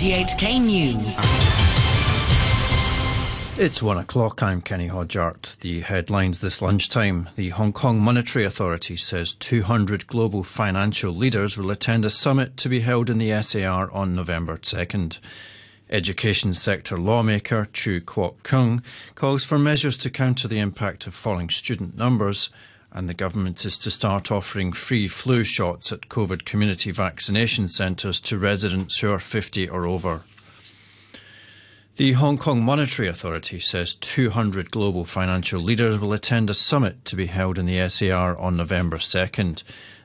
RTHK News. It's one o'clock. I'm Kenny Hodgart. The headlines this lunchtime. The Hong Kong Monetary Authority says 200 global financial leaders will attend a summit to be held in the SAR on November 2nd. Education sector lawmaker Chu Kwok Keung calls for measures to counter the impact of falling student numbers, and the government is to start offering free flu shots at COVID community vaccination centres to residents who are 50 or over. The Hong Kong Monetary Authority says 200 global financial leaders will attend a summit to be held in the SAR on November 2nd.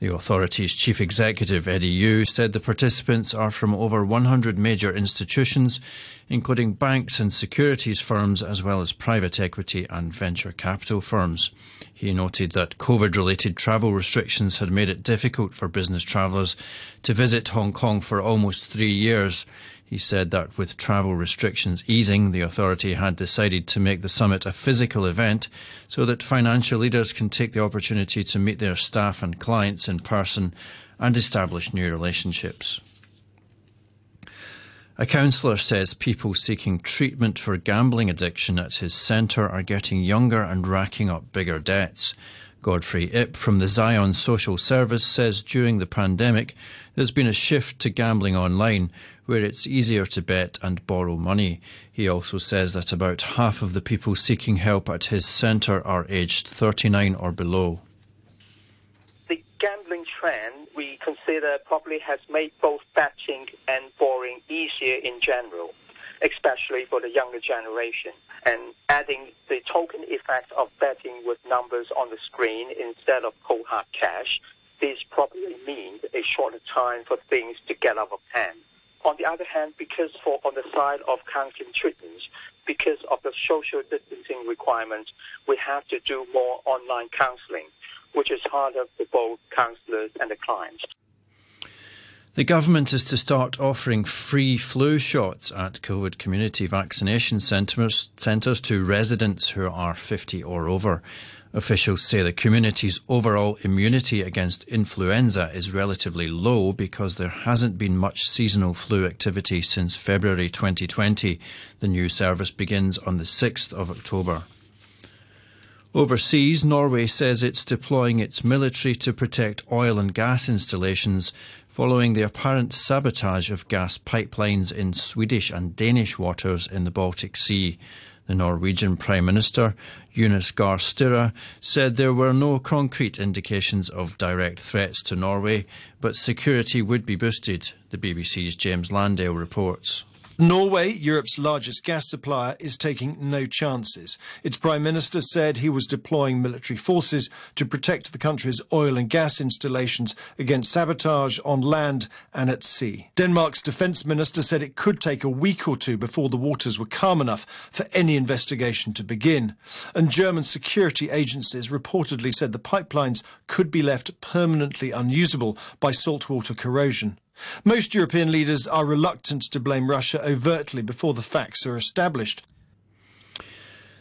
The authority's chief executive, Eddie Yue, said the participants are from over 100 major institutions, including banks and securities firms, as well as private equity and venture capital firms. He noted that COVID related travel restrictions had made it difficult for business travellers to visit Hong Kong for almost three years. He said that with travel restrictions easing, the authority had decided to make the summit a physical event so that financial leaders can take the opportunity to meet their staff and clients in person and establish new relationships. A counsellor says people seeking treatment for gambling addiction at his centre are getting younger and racking up bigger debts. Godfrey Ip from the Zion Social Service says during the pandemic, there's been a shift to gambling online where it's easier to bet and borrow money. He also says that about half of the people seeking help at his centre are aged 39 or below. The gambling trend we consider probably has made both betting and borrowing easier in general, especially for the younger generation. And adding the token effect of betting with numbers on the screen instead of cold hard cash this probably means a shorter time for things to get out of hand. On the other hand, because for on the side of counseling treatments, because of the social distancing requirements, we have to do more online counseling, which is harder for both counselors and the clients. The government is to start offering free flu shots at COVID community vaccination centres, centres to residents who are 50 or over. Officials say the community's overall immunity against influenza is relatively low because there hasn't been much seasonal flu activity since February 2020. The new service begins on the 6th of October. Overseas, Norway says it's deploying its military to protect oil and gas installations following the apparent sabotage of gas pipelines in Swedish and Danish waters in the Baltic Sea. The Norwegian Prime Minister, Jonas Gahr Støre, said there were no concrete indications of direct threats to Norway, but security would be boosted, the BBC's James Landale reports. Norway, Europe's largest gas supplier, is taking no chances. Its prime minister said he was deploying military forces to protect the country's oil and gas installations against sabotage on land and at sea. Denmark's defense minister said it could take a week or two before the waters were calm enough for any investigation to begin. And German security agencies reportedly said the pipelines could be left permanently unusable by saltwater corrosion. Most European leaders are reluctant to blame Russia overtly before the facts are established.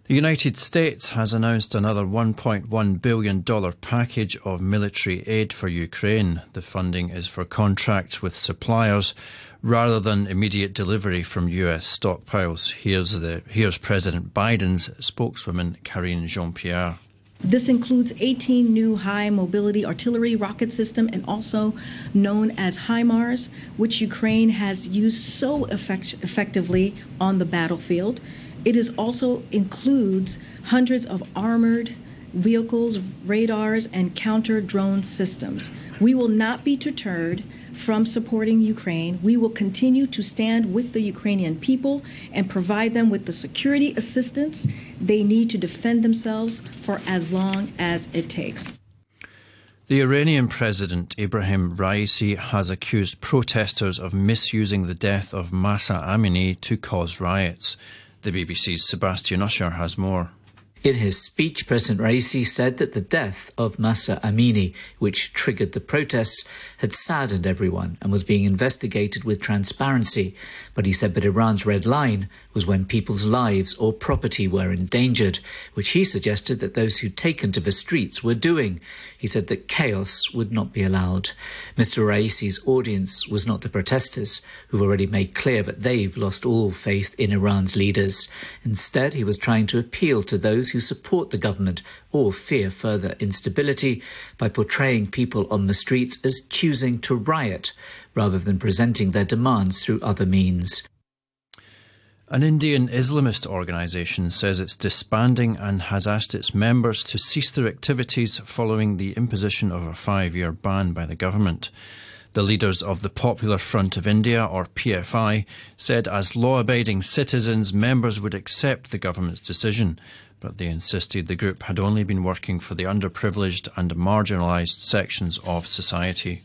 The United States has announced another $1.1 billion package of military aid for Ukraine. The funding is for contracts with suppliers rather than immediate delivery from US stockpiles. Here's, the, here's President Biden's spokeswoman, Karine Jean Pierre. This includes 18 new high mobility artillery rocket system and also known as HIMARS, which Ukraine has used so effect- effectively on the battlefield. It is also includes hundreds of armored vehicles, radars, and counter drone systems. We will not be deterred from supporting Ukraine. We will continue to stand with the Ukrainian people and provide them with the security assistance they need to defend themselves for as long as it takes. The Iranian president Ibrahim Raisi has accused protesters of misusing the death of Mahsa Amini to cause riots. The BBC's Sebastian Usher has more. In his speech, President Raisi said that the death of Mahsa Amini, which triggered the protests, had saddened everyone and was being investigated with transparency. But he said that Iran's red line was when people's lives or property were endangered, which he suggested that those who'd taken to the streets were doing. He said that chaos would not be allowed. Mr. Raisi's audience was not the protesters, who've already made clear that they've lost all faith in Iran's leaders. Instead, he was trying to appeal to those who support the government or fear further instability by portraying people on the streets as choosing to riot rather than presenting their demands through other means. An Indian Islamist organisation says it's disbanding and has asked its members to cease their activities following the imposition of a five year ban by the government. The leaders of the Popular Front of India, or PFI, said as law abiding citizens, members would accept the government's decision, but they insisted the group had only been working for the underprivileged and marginalised sections of society.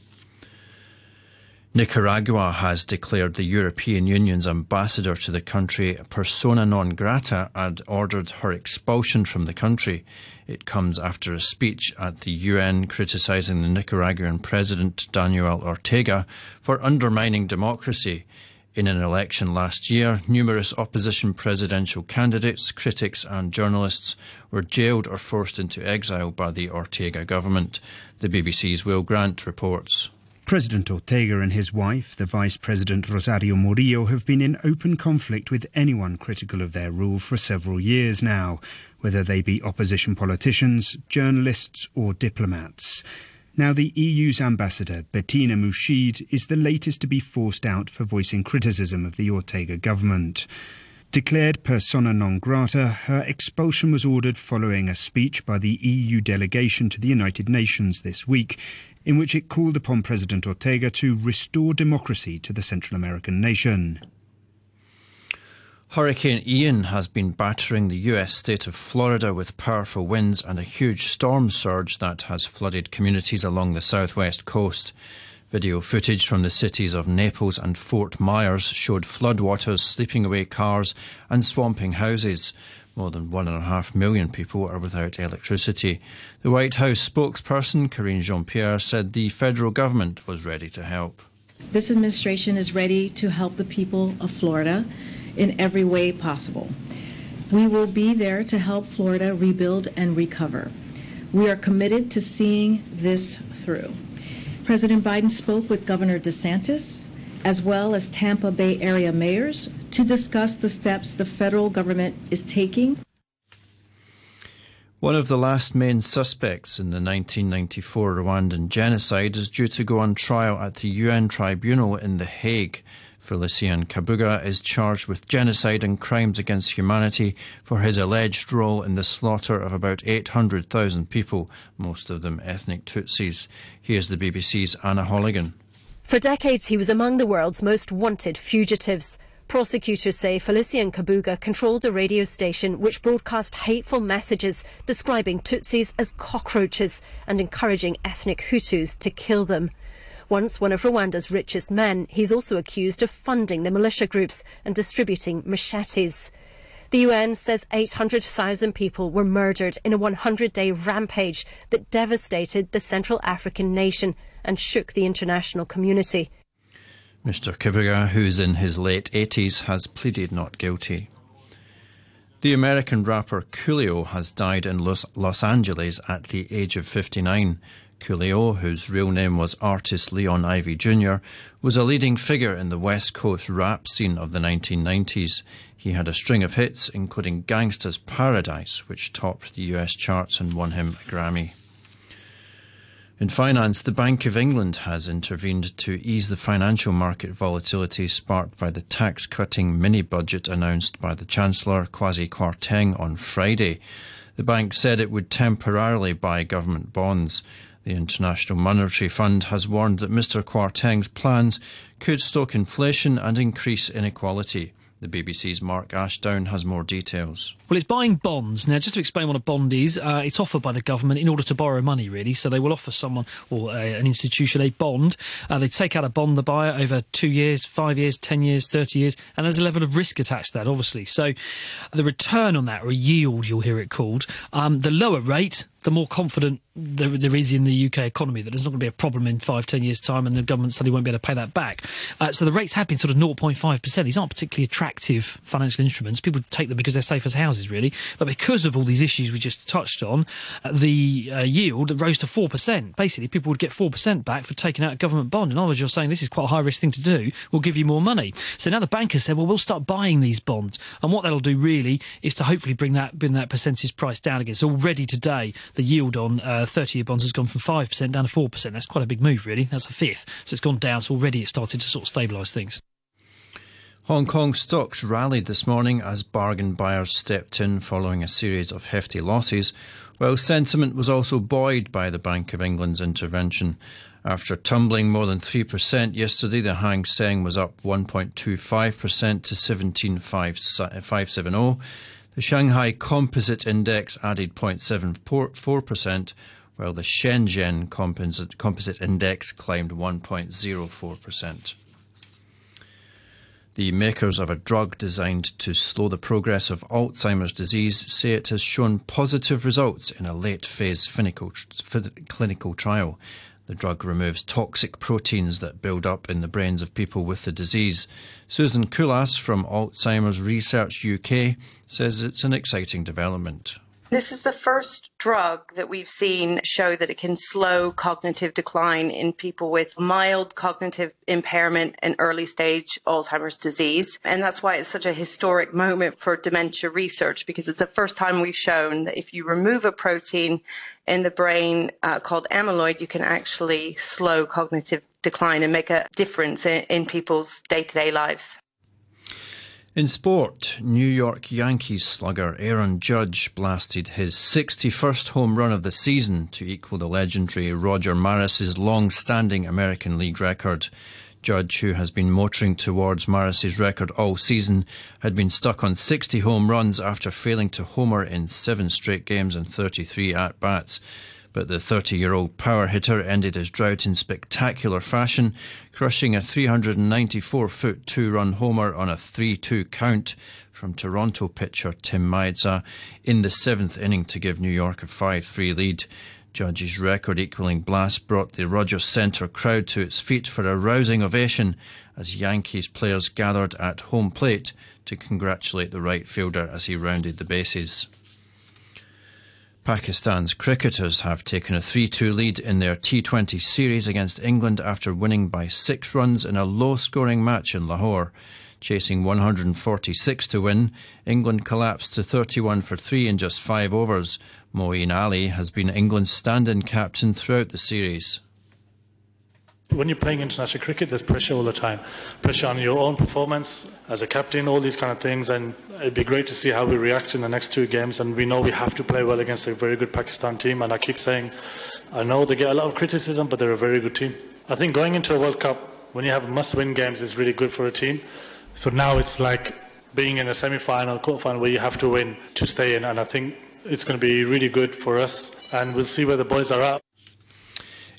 Nicaragua has declared the European Union's ambassador to the country persona non grata and ordered her expulsion from the country. It comes after a speech at the UN criticising the Nicaraguan president Daniel Ortega for undermining democracy. In an election last year, numerous opposition presidential candidates, critics, and journalists were jailed or forced into exile by the Ortega government. The BBC's Will Grant reports. President Ortega and his wife, the Vice President Rosario Murillo, have been in open conflict with anyone critical of their rule for several years now, whether they be opposition politicians, journalists, or diplomats. Now, the EU's ambassador, Bettina Muscheidt, is the latest to be forced out for voicing criticism of the Ortega government. Declared persona non grata, her expulsion was ordered following a speech by the EU delegation to the United Nations this week in which it called upon President Ortega to restore democracy to the Central American nation. Hurricane Ian has been battering the US state of Florida with powerful winds and a huge storm surge that has flooded communities along the southwest coast. Video footage from the cities of Naples and Fort Myers showed floodwaters sweeping away cars and swamping houses. More than one and a half million people are without electricity. The White House spokesperson, Karine Jean Pierre, said the federal government was ready to help. This administration is ready to help the people of Florida in every way possible. We will be there to help Florida rebuild and recover. We are committed to seeing this through. President Biden spoke with Governor DeSantis as well as Tampa Bay area mayors to discuss the steps the federal government is taking. One of the last main suspects in the 1994 Rwandan genocide is due to go on trial at the UN tribunal in The Hague. Felicien Kabuga is charged with genocide and crimes against humanity for his alleged role in the slaughter of about 800,000 people, most of them ethnic Tutsis. Here's the BBC's Anna Holligan. For decades, he was among the world's most wanted fugitives. Prosecutors say Felicien Kabuga controlled a radio station which broadcast hateful messages describing Tutsis as cockroaches and encouraging ethnic Hutus to kill them. Once one of Rwanda's richest men, he's also accused of funding the militia groups and distributing machetes. The UN says 800,000 people were murdered in a 100 day rampage that devastated the Central African nation and shook the international community. Mr. Kabuga, who's in his late 80s, has pleaded not guilty. The American rapper Coolio has died in Los, Los, Angeles at the age of 59. Coolio, whose real name was Artis Leon Ivey Jr., was a leading figure in the West Coast rap scene of the 1990s. He had a string of hits, including Gangsta's Paradise, which topped the US charts and won him a Grammy. In finance, the Bank of England has intervened to ease the financial market volatility sparked by the tax cutting mini budget announced by the Chancellor Kwasi Kwarteng on Friday. The bank said it would temporarily buy government bonds. The International Monetary Fund has warned that Mr. Kwarteng's plans could stoke inflation and increase inequality. The BBC's Mark Ashdown has more details. Well, it's buying bonds. Now, just to explain what a bond is, uh, it's offered by the government in order to borrow money, really. So they will offer someone or uh, an institution a bond. Uh, they take out a bond, the buyer, over two years, five years, 10 years, 30 years, and there's a level of risk attached to that, obviously. So the return on that, or a yield, you'll hear it called, um, the lower rate, the more confident there, there is in the UK economy that there's not going to be a problem in five, ten years' time and the government suddenly won't be able to pay that back. Uh, so the rates have been sort of 0.5%. These aren't particularly attractive financial instruments. People take them because they're safe as houses, really. But because of all these issues we just touched on, uh, the uh, yield rose to 4%. Basically, people would get 4% back for taking out a government bond. In other words, you're saying this is quite a high risk thing to do. We'll give you more money. So now the bankers said, well, we'll start buying these bonds. And what that'll do really is to hopefully bring that, bring that percentage price down again. So already today, the yield on 30 year bonds has gone from 5% down to 4%. That's quite a big move, really. That's a fifth. So it's gone down. So already it's started to sort of stabilise things. Hong Kong stocks rallied this morning as bargain buyers stepped in following a series of hefty losses, while sentiment was also buoyed by the Bank of England's intervention. After tumbling more than 3% yesterday, the Hang Seng was up 1.25% to 17,570. The Shanghai Composite Index added 0.74%, while the Shenzhen Composite, Composite Index climbed 1.04%. The makers of a drug designed to slow the progress of Alzheimer's disease say it has shown positive results in a late phase clinical trial. The drug removes toxic proteins that build up in the brains of people with the disease. Susan Kohlhaas from Alzheimer's Research UK says it's an exciting development. This is the first drug that we've seen show that it can slow cognitive decline in people with mild cognitive impairment and early stage Alzheimer's disease. And that's why it's such a historic moment for dementia research because it's the first time we've shown that if you remove a protein in the brain uh, called amyloid, you can actually slow cognitive decline and make a difference in, in people's day to day lives. In sport, New York Yankees slugger Aaron Judge blasted his 61st home run of the season to equal the legendary Roger Maris's long-standing American League record. Judge, who has been motoring towards Maris's record all season, had been stuck on 60 home runs after failing to homer in seven straight games and 33 at-bats but the 30 year old power hitter ended his drought in spectacular fashion, crushing a 394 foot two run homer on a 3 2 count from Toronto pitcher Tim Mayza in the seventh inning to give New York a 5 3 lead. Judge's record equaling blast brought the Rogers Centre crowd to its feet for a rousing ovation as Yankees players gathered at home plate to congratulate the right fielder as he rounded the bases. Pakistan's cricketers have taken a 3 2 lead in their T20 series against England after winning by six runs in a low scoring match in Lahore. Chasing 146 to win, England collapsed to 31 for 3 in just five overs. Moeen Ali has been England's stand in captain throughout the series when you're playing international cricket, there's pressure all the time. Pressure on your own performance as a captain, all these kind of things. And it'd be great to see how we react in the next two games. And we know we have to play well against a very good Pakistan team. And I keep saying, I know they get a lot of criticism, but they're a very good team. I think going into a World Cup, when you have must-win games, is really good for a team. So now it's like being in a semi-final, quarter-final, where you have to win to stay in. And I think it's going to be really good for us. And we'll see where the boys are at.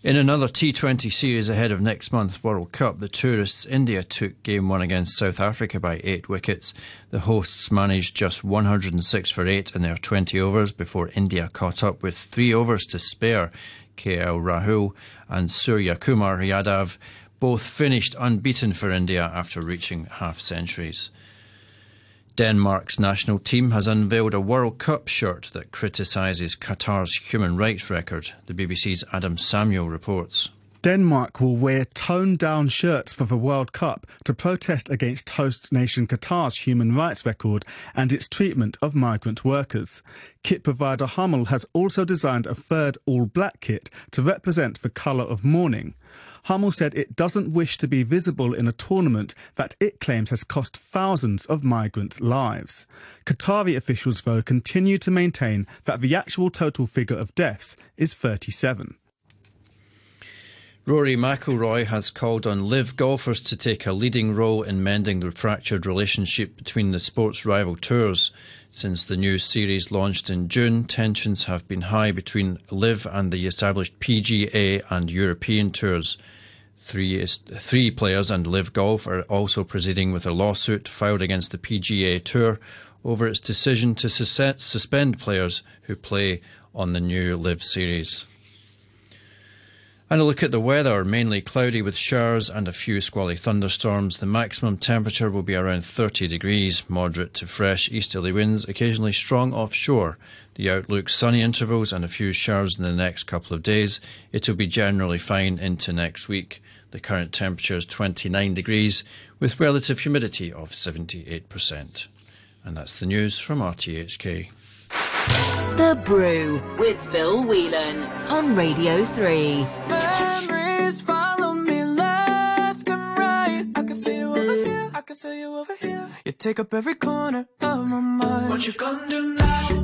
In another T20 series ahead of next month's World Cup, the tourists India took game one against South Africa by eight wickets. The hosts managed just 106 for eight in their 20 overs before India caught up with three overs to spare. KL Rahul and Surya Kumar Yadav both finished unbeaten for India after reaching half centuries. Denmark's national team has unveiled a World Cup shirt that criticises Qatar's human rights record, the BBC's Adam Samuel reports. Denmark will wear toned down shirts for the World Cup to protest against host nation Qatar's human rights record and its treatment of migrant workers. Kit provider Hummel has also designed a third all black kit to represent the colour of mourning. Hummel said it doesn't wish to be visible in a tournament that it claims has cost thousands of migrant lives. Qatari officials, though, continue to maintain that the actual total figure of deaths is 37. Rory McIlroy has called on LIV golfers to take a leading role in mending the fractured relationship between the sports rival tours. Since the new series launched in June, tensions have been high between LIV and the established PGA and European tours. Three, three players and LIV Golf are also proceeding with a lawsuit filed against the PGA Tour over its decision to suspend players who play on the new LIV series. And a look at the weather, mainly cloudy with showers and a few squally thunderstorms. The maximum temperature will be around 30 degrees, moderate to fresh easterly winds, occasionally strong offshore. The outlook sunny intervals and a few showers in the next couple of days. It will be generally fine into next week. The current temperature is 29 degrees with relative humidity of 78%. And that's the news from RTHK. The Brew with Phil Whelan on Radio 3. Memories follow me left and right. I can feel you over here, I can feel you over here. You take up every corner of my mind. What you gonna do now?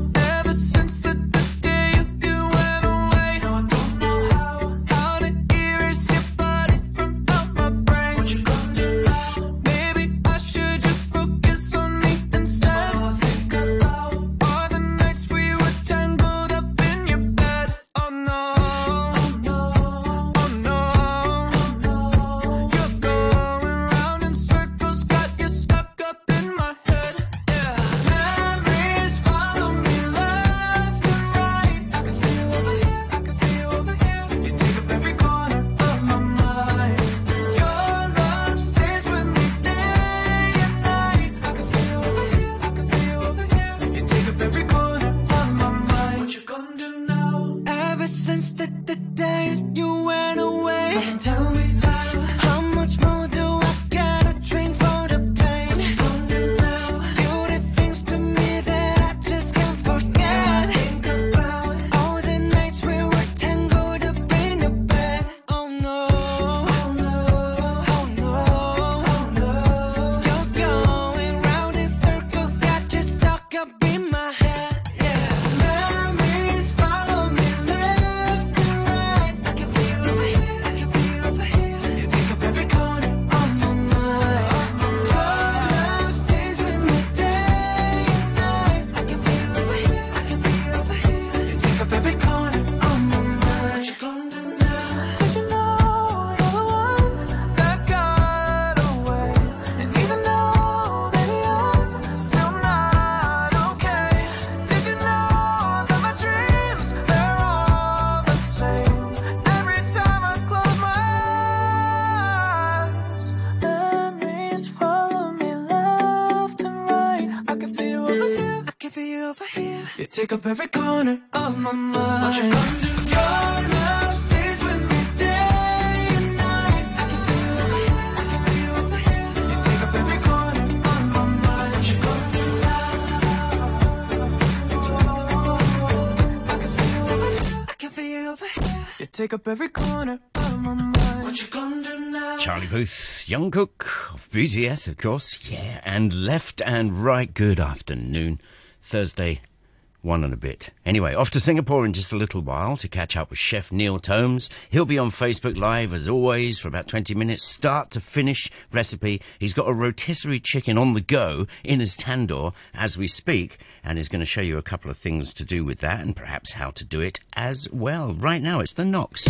Every corner of my mind. You take up every corner of my mind. What you gonna do now? Charlie Puth, Jungkook of BTS, of course, yeah, and left and right. Good afternoon. Thursday, one and a bit. Anyway, off to Singapore in just a little while to catch up with Chef Neil Tomes. He'll be on Facebook Live as always for about 20 minutes, start to finish recipe. He's got a rotisserie chicken on the go in his tandoor as we speak, and is going to show you a couple of things to do with that and perhaps how to do it as well. Right now, it's the Knox.